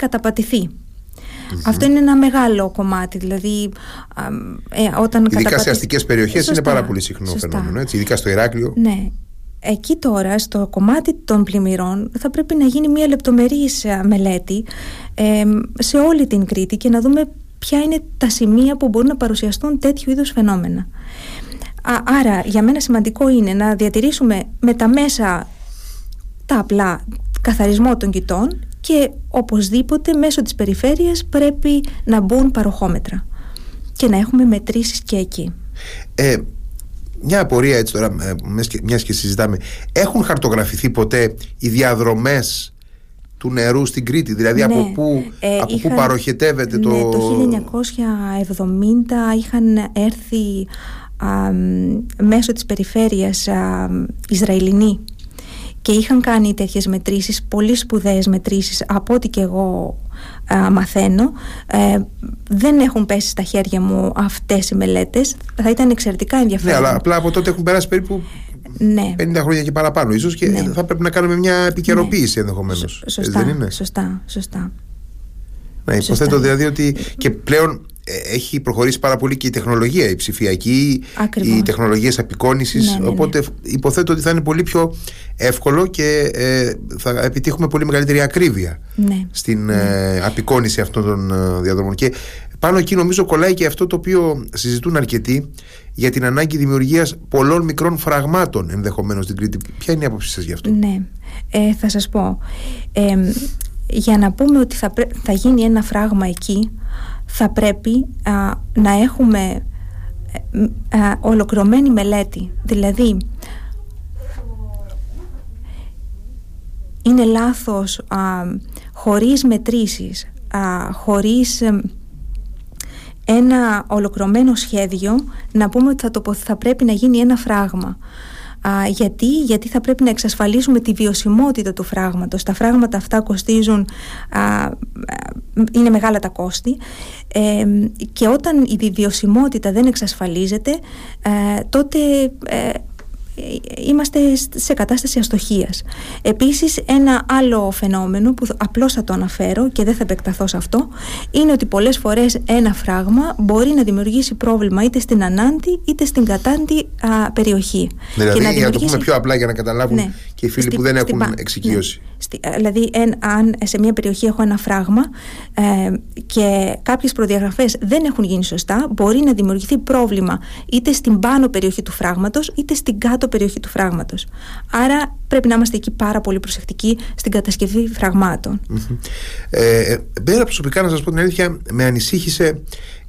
Αυτό είναι ένα μεγάλο κομμάτι. Δηλαδή, ε, όταν ειδικά σε αστικές περιοχές είναι πάρα πολύ συχνό σωστά. φαινόμενο, έτσι, ειδικά στο Ηράκλειο. Ναι. Εκεί τώρα, στο κομμάτι των πλημμυρών, θα πρέπει να γίνει μια λεπτομερής ε, μελέτη ε, σε όλη την Κρήτη και να δούμε ποια είναι τα σημεία που μπορούν να παρουσιαστούν τέτοιου είδους φαινόμενα. Άρα για μένα σημαντικό είναι να διατηρήσουμε με τα μέσα τα απλά καθαρισμό των κοιτών και οπωσδήποτε μέσω της περιφέρειας πρέπει να μπουν παροχόμετρα και να έχουμε μετρήσεις και εκεί. Ε, μια απορία έτσι τώρα, ε, μιας και συζητάμε, έχουν χαρτογραφηθεί ποτέ οι διαδρομές του νερού στην Κρήτη, δηλαδή από, ναι. πού, ε, από πού παροχετεύεται ναι, το... το 1970 είχαν έρθει μέσω της περιφέρειας α, Ισραηλινοί και είχαν κάνει τέτοιες μετρήσεις, πολύ σπουδαίες μετρήσεις από ό,τι και εγώ μαθαίνω. Ε, δεν έχουν πέσει στα χέρια μου αυτές οι μελέτες. Θα ήταν εξαιρετικά ενδιαφέρον. Ναι αλλά απλά από τότε έχουν περάσει περίπου ναι. 50 χρόνια και παραπάνω ίσως και ναι. θα πρέπει να κάνουμε μια επικαιροποίηση ναι. ενδεχομένως σωστά, δεν είναι; σωστά, σωστά. Ναι, υποθέτω δηλαδή ότι και πλέον ε, έχει προχωρήσει πάρα πολύ και η τεχνολογία, η ψηφιακή, Ακριβώς. οι τεχνολογίες απεικόνησης ναι, ναι, ναι. οπότε υποθέτω ότι θα είναι πολύ πιο εύκολο και ε, θα επιτύχουμε πολύ μεγαλύτερη ακρίβεια ναι. στην ε, απεικόνηση αυτών των ε, διαδρομών και πάνω εκεί νομίζω κολλάει και αυτό το οποίο συζητούν αρκετοί για την ανάγκη δημιουργίας πολλών μικρών φραγμάτων ενδεχομένως στην Κρήτη. Ποια είναι η άποψη σας γι' αυτό; Ναι, ε, θα σας πω. για να πούμε ότι θα, θα γίνει ένα φράγμα εκεί θα πρέπει να έχουμε ολοκληρωμένη μελέτη. Δηλαδή, είναι λάθος α, χωρίς μετρήσεις, α, χωρίς ένα ολοκληρωμένο σχέδιο να πούμε ότι θα, το, θα πρέπει να γίνει ένα φράγμα. Α, γιατί, γιατί θα πρέπει να εξασφαλίσουμε τη βιωσιμότητα του φράγματος. Τα φράγματα αυτά κοστίζουν, α, είναι μεγάλα τα κόστη ε, και όταν η βιωσιμότητα δεν εξασφαλίζεται ε, τότε ε, είμαστε σε κατάσταση αστοχίας. Επίσης ένα άλλο φαινόμενο που απλώς θα το αναφέρω και δεν θα επεκταθώ σε αυτό είναι ότι πολλές φορές ένα φράγμα μπορεί να δημιουργήσει πρόβλημα είτε στην ανάντη είτε στην κατάντη περιοχή. Δηλαδή και να, δημιουργήσει... να το πούμε πιο απλά για να καταλάβουν ναι. και οι φίλοι που δεν έχουν εξοικείωση. Ναι. Δηλαδή αν σε μια περιοχή έχω ένα φράγμα ε, και κάποιες προδιαγραφές δεν έχουν γίνει σωστά μπορεί να δημιουργηθεί πρόβλημα είτε στην πάνω περιοχή του φράγματος είτε στην κάτω περιοχή του φράγματος. Άρα πρέπει να είμαστε εκεί πάρα πολύ προσεκτικοί στην κατασκευή φραγμάτων. Ε, προσωπικά να σας πω την αλήθεια με ανησύχησε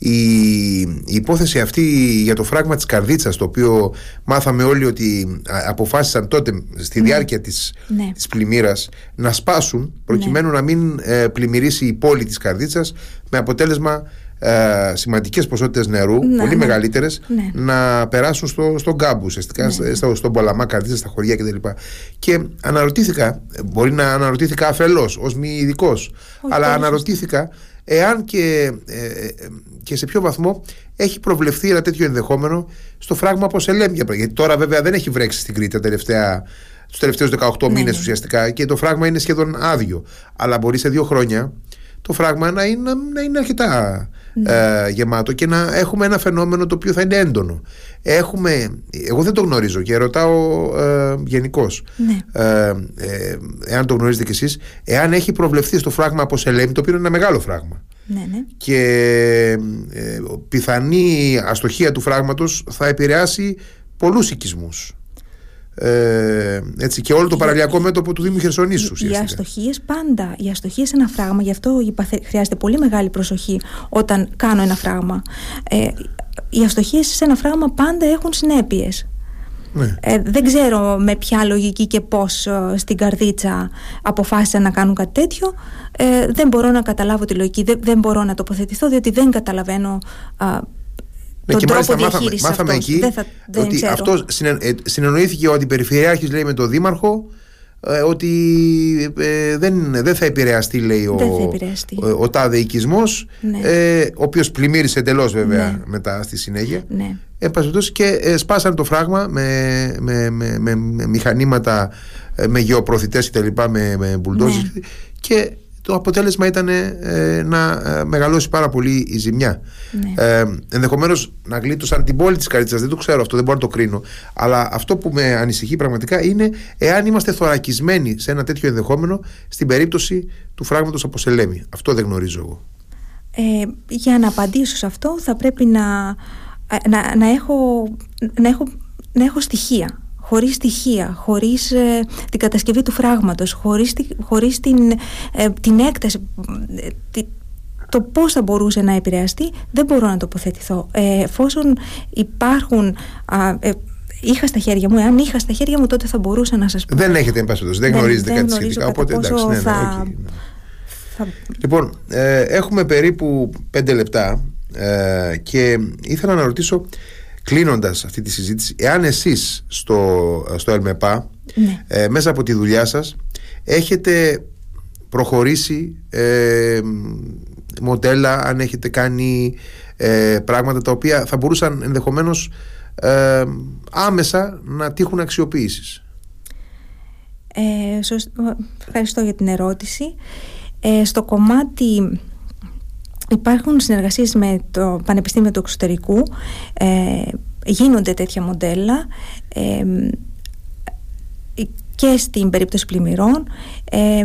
η, η υπόθεση αυτή για το φράγμα της καρδίτσας το οποίο μάθαμε όλοι ότι αποφάσισαν τότε στη ναι. διάρκεια της, ναι. της πλημμύρας να σπάσουν προκειμένου ναι. να μην ε, πλημμυρίσει η πόλη της καρδίτσας με αποτέλεσμα ε, σημαντικές ποσότητες νερού, ναι, πολύ ναι. μεγαλύτερες, ναι. να περάσουν στο, στον κάμπο, ουσιαστικά ναι. στο, στον Πολαμά, Καρδίτσα, στα χωριά κτλ. Και, και αναρωτήθηκα, μπορεί να αναρωτήθηκα αφελώς, ως μη ειδικός, αλλά αναρωτήθηκα εάν και, ε, ε, και σε ποιο βαθμό έχει προβλεφθεί ένα τέτοιο ενδεχόμενο στο φράγμα από Σελέμια. Γιατί τώρα βέβαια δεν έχει βρέξει στην Κρήτη τα τελευταία τους τελευταίους 18 ναι, μήνες ουσιαστικά και το φράγμα είναι σχεδόν άδειο. Αλλά μπορεί σε δύο χρόνια το φράγμα να είναι, να είναι αρκετά ναι. Ε, γεμάτο και να έχουμε ένα φαινόμενο το οποίο θα είναι έντονο. Έχουμε, εγώ δεν το γνωρίζω και ρωτάω ε, γενικώς. Ναι. Ε, ε, εάν το γνωρίζετε κι εσείς, εάν έχει προβλεφθεί στο φράγμα από Σελέμι, το οποίο είναι ένα μεγάλο φράγμα. Ναι, ναι. Και ε, πιθανή αστοχία του φράγματος θα επηρεάσει πολλούς οικισμούς. Ε, έτσι, και όλο το παραλιακό μέτωπο του Δήμου Χερσονήσου. Οι αστοχίες πάντα. Οι αστοχίες σε ένα φράγμα, γι' αυτό χρειάζεται πολύ μεγάλη προσοχή όταν κάνω ένα φράγμα. Ε, οι αστοχίες σε ένα φράγμα πάντα έχουν συνέπειες. Ναι. Ε, δεν ξέρω με ποια λογική και πώς ε, στην καρδίτσα αποφάσισαν να κάνουν κάτι τέτοιο ε, δεν μπορώ να καταλάβω τη λογική δεν, δεν μπορώ να τοποθετηθώ διότι δεν καταλαβαίνω ναι, και μάλιστα μάθαμε, μάθαμε εκεί δεν θα, δεν ότι ξέρω. αυτός ε, συνεννοήθηκε ο αντιπεριφερειάρχης λέει με τον Δήμαρχο ε, ότι ε, δεν, δεν θα επηρεαστεί λέει ο, ο, ο, τάδε οικισμός ναι. ε, ο οποίος πλημμύρισε εντελώ βέβαια ναι. μετά στη συνέχεια ναι. και ε, σπάσαν το φράγμα με, με, με, με, με μηχανήματα με γεωπροθητές και τα λοιπά με, με ναι. και το αποτέλεσμα ήταν ε, να ε, μεγαλώσει πάρα πολύ η ζημιά. Ναι. Ε, Ενδεχομένως να γλίτωσαν την πόλη της Καρίτσας, δεν το ξέρω αυτό, δεν μπορώ να το κρίνω. Αλλά αυτό που με ανησυχεί πραγματικά είναι εάν είμαστε θωρακισμένοι σε ένα τέτοιο ενδεχόμενο στην περίπτωση του φράγματος από Σελέμι. Αυτό δεν γνωρίζω εγώ. Ε, για να απαντήσω σε αυτό θα πρέπει να, ε, να, να, έχω, να, έχω, να έχω στοιχεία χωρίς στοιχεία, χωρίς ε, την κατασκευή του φράγματος, χωρίς, χωρίς την, ε, την έκταση, το πώς θα μπορούσε να επηρεαστεί, δεν μπορώ να τοποθετηθώ. Ε, εφόσον υπάρχουν... ε, είχα στα χέρια μου, εάν είχα στα χέρια μου τότε θα μπορούσα να σας πω. Δεν έχετε εμπάσχετος, δεν, δεν γνωρίζετε κάτι σχετικά, οπότε εντάξει, ναι, ναι, θα... Okay, Θα... Λοιπόν, ε, έχουμε περίπου πέντε λεπτά ε, και ήθελα να ρωτήσω κλείνοντας αυτή τη συζήτηση, εάν εσείς στο, στο ΕΛΜΕΠΑ ναι. ε, μέσα από τη δουλειά σας έχετε προχωρήσει ε, μοντέλα, αν έχετε κάνει ε, πράγματα τα οποία θα μπορούσαν ενδεχομένως ε, άμεσα να τύχουν αξιοποίησης. Ε, Ευχαριστώ για την ερώτηση. Ε, στο κομμάτι Υπάρχουν συνεργασίες με το Πανεπιστήμιο του Εξωτερικού, ε, γίνονται τέτοια μοντέλα ε, και στην περίπτωση πλημμυρών. Ε,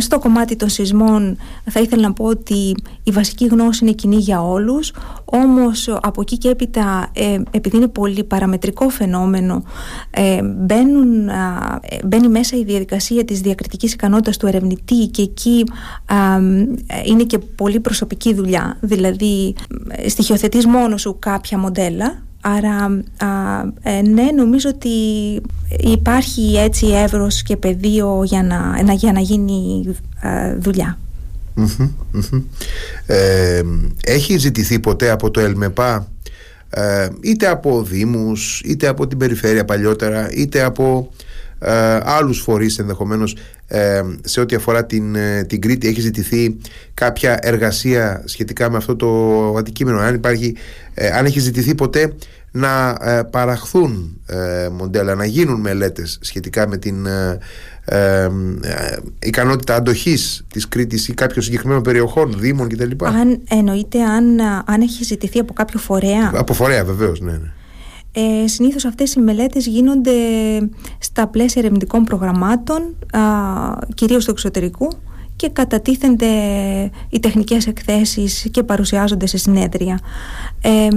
στο κομμάτι των σεισμών θα ήθελα να πω ότι η βασική γνώση είναι κοινή για όλους, όμως από εκεί και έπειτα ε, επειδή είναι πολύ παραμετρικό φαινόμενο ε, μπαίνουν, μπαίνει μέσα η διαδικασία της διακριτικής ικανότητας του ερευνητή και εκεί είναι και πολύ προσωπική δουλειά, δηλαδή στοιχειοθετείς μόνος σου κάποια μοντέλα Άρα ε, ναι νομίζω ότι υπάρχει έτσι εύρος και πεδίο για να, για να γίνει δουλειά. Ε, έχει ζητηθεί ποτέ από το ΕΛΜΕΠΑ ε, είτε από δήμους είτε από την περιφέρεια παλιότερα είτε από ε, άλλους φορείς ενδεχομένως ε, σε ό,τι αφορά την, ε, την Κρήτη έχει ζητηθεί κάποια εργασία σχετικά με αυτό το αντικείμενο αν, υπάρχει, αν έχει ζητηθεί ποτέ να παραχθούν μοντέλα να γίνουν μελέτες σχετικά με την ε, ικανότητα αντοχής της Κρήτης ή κάποιων συγκεκριμένων περιοχών, δήμων κτλ. Αν εννοείται αν, αν έχει ζητηθεί από κάποιο φορέα. Από φορέα βεβαίως, ναι. ναι. Ε, συνήθως αυτές οι μελέτες γίνονται στα πλαίσια ερευνητικών προγραμμάτων, α, κυρίως του εξωτερικού και κατατίθενται οι τεχνικές εκθέσεις και παρουσιάζονται σε συνέδρια. Ε,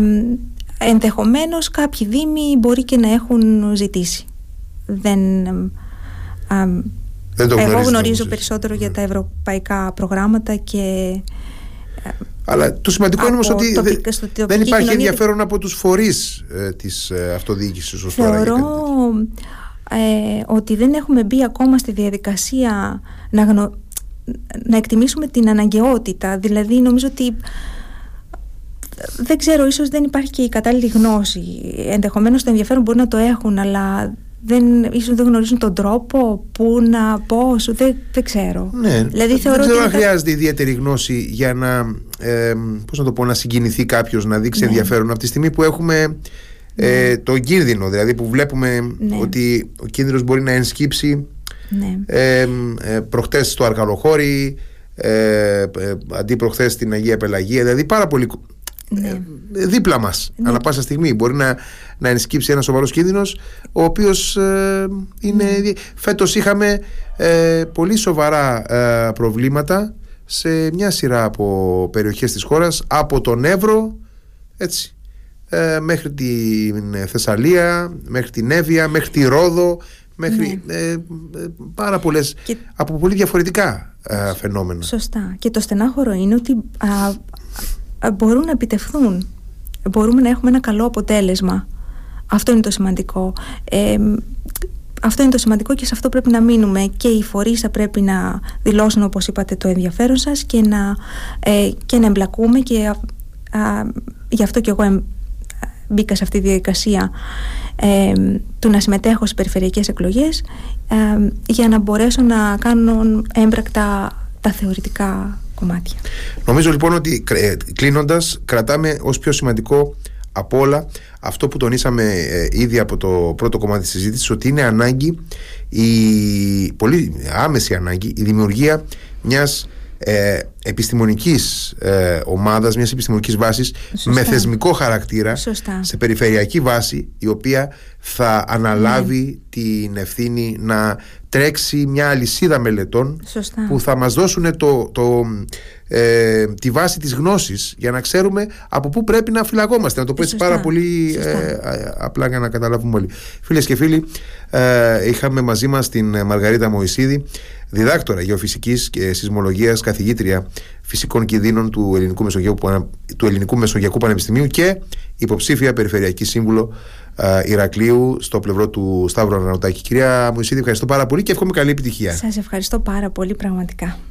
ενδεχομένως κάποιοι δήμοι μπορεί και να έχουν ζητήσει. Δεν, δεν το εγώ γνωρίζω περισσότερο για τα ευρωπαϊκά προγράμματα και αλλά το σημαντικό είναι όμως ότι δεν υπάρχει ενδιαφέρον από τους φορείς ε, της ε, αυτοδιοίκησης ως Θεωρώ ε, ότι δεν έχουμε μπει ακόμα στη διαδικασία να, να εκτιμήσουμε την αναγκαιότητα. Δηλαδή νομίζω ότι δεν ξέρω, ίσως δεν υπάρχει και η κατάλληλη γνώση. Ενδεχομένως το ενδιαφέρον μπορεί να το έχουν, αλλά δεν, ίσως δεν γνωρίζουν τον τρόπο που να πώς, δεν, δεν ξέρω. Ναι, δηλαδή, θεωρώ δεν ξέρω αν χρειάζεται ιδιαίτερη γνώση για να, ε, πώς να το πω, να συγκινηθεί κάποιος, να δείξει ναι. ενδιαφέρον από τη στιγμή που έχουμε ε, ναι. το κίνδυνο, δηλαδή που βλέπουμε ναι. ότι ο κίνδυνος μπορεί να ενσκύψει ναι. ε, ε, προχτές στο Αρκαλοχώρι, ε, ε, αντί προχθές στην Αγία Πελαγία, δηλαδή πάρα πολύ ναι. Ε, δίπλα μας ναι. ανά πάσα στιγμή μπορεί να, να ενσκύψει ένας σοβαρός κίνδυνος ο οποίος ε, είναι ναι. φέτος είχαμε ε, πολύ σοβαρά προβλήματα σε μια σειρά από περιοχές της χώρας από τον Εύρο έτσι μέχρι την Θεσσαλία μέχρι την Εύβοια μέχρι τη Ρόδο μέχρι πάρα πολλές από πολύ διαφορετικά φαινόμενα Σωστά και το στενάχωρο είναι ότι μπορούν να επιτευχθούν. Μπορούμε να έχουμε ένα καλό αποτέλεσμα. Αυτό είναι το σημαντικό. Ε, αυτό είναι το σημαντικό και σε αυτό πρέπει να μείνουμε και οι φορείς θα πρέπει να δηλώσουν όπως είπατε το ενδιαφέρον σας και να, ε, και να εμπλακούμε και α, γι' αυτό και εγώ μπήκα σε αυτή τη διαδικασία ε, του να συμμετέχω στις περιφερειακές εκλογές ε, για να μπορέσω να κάνω έμπρακτα τα θεωρητικά κομμάτια. Νομίζω λοιπόν ότι ε, κλείνοντας, κρατάμε ως πιο σημαντικό από όλα αυτό που τονίσαμε ε, ήδη από το πρώτο κομμάτι της συζήτησης ότι είναι ανάγκη η πολύ άμεση ανάγκη η δημιουργία μιας ε, επιστημονικής ε, ομάδας, μιας επιστημονικής βάσης με θεσμικό χαρακτήρα σε περιφερειακή βάση η οποία θα αναλάβει ναι. την ευθύνη να τρέξει μια αλυσίδα μελετών που θα μας δώσουν το, το, ε, τη βάση της γνώσης για να ξέρουμε από πού πρέπει να φυλαγόμαστε. Να το πω έτσι πάρα πολύ ε, απλά για να καταλάβουμε όλοι. Φίλες και φίλοι ε, είχαμε μαζί μας την Μαργαρίτα Μωυσίδη διδάκτορα γεωφυσικής και σεισμολογίας καθηγήτρια φυσικών κινδύνων του Ελληνικού, Μεσογειακού, του Ελληνικού Μεσογειακού Πανεπιστημίου και υποψήφια περιφερειακή σύμβουλο uh, Ηρακλείου στο πλευρό του Σταύρου Ανανοτάκη. Κυρία Μωυσίδη, ευχαριστώ πάρα πολύ και εύχομαι καλή επιτυχία. Σας ευχαριστώ πάρα πολύ πραγματικά.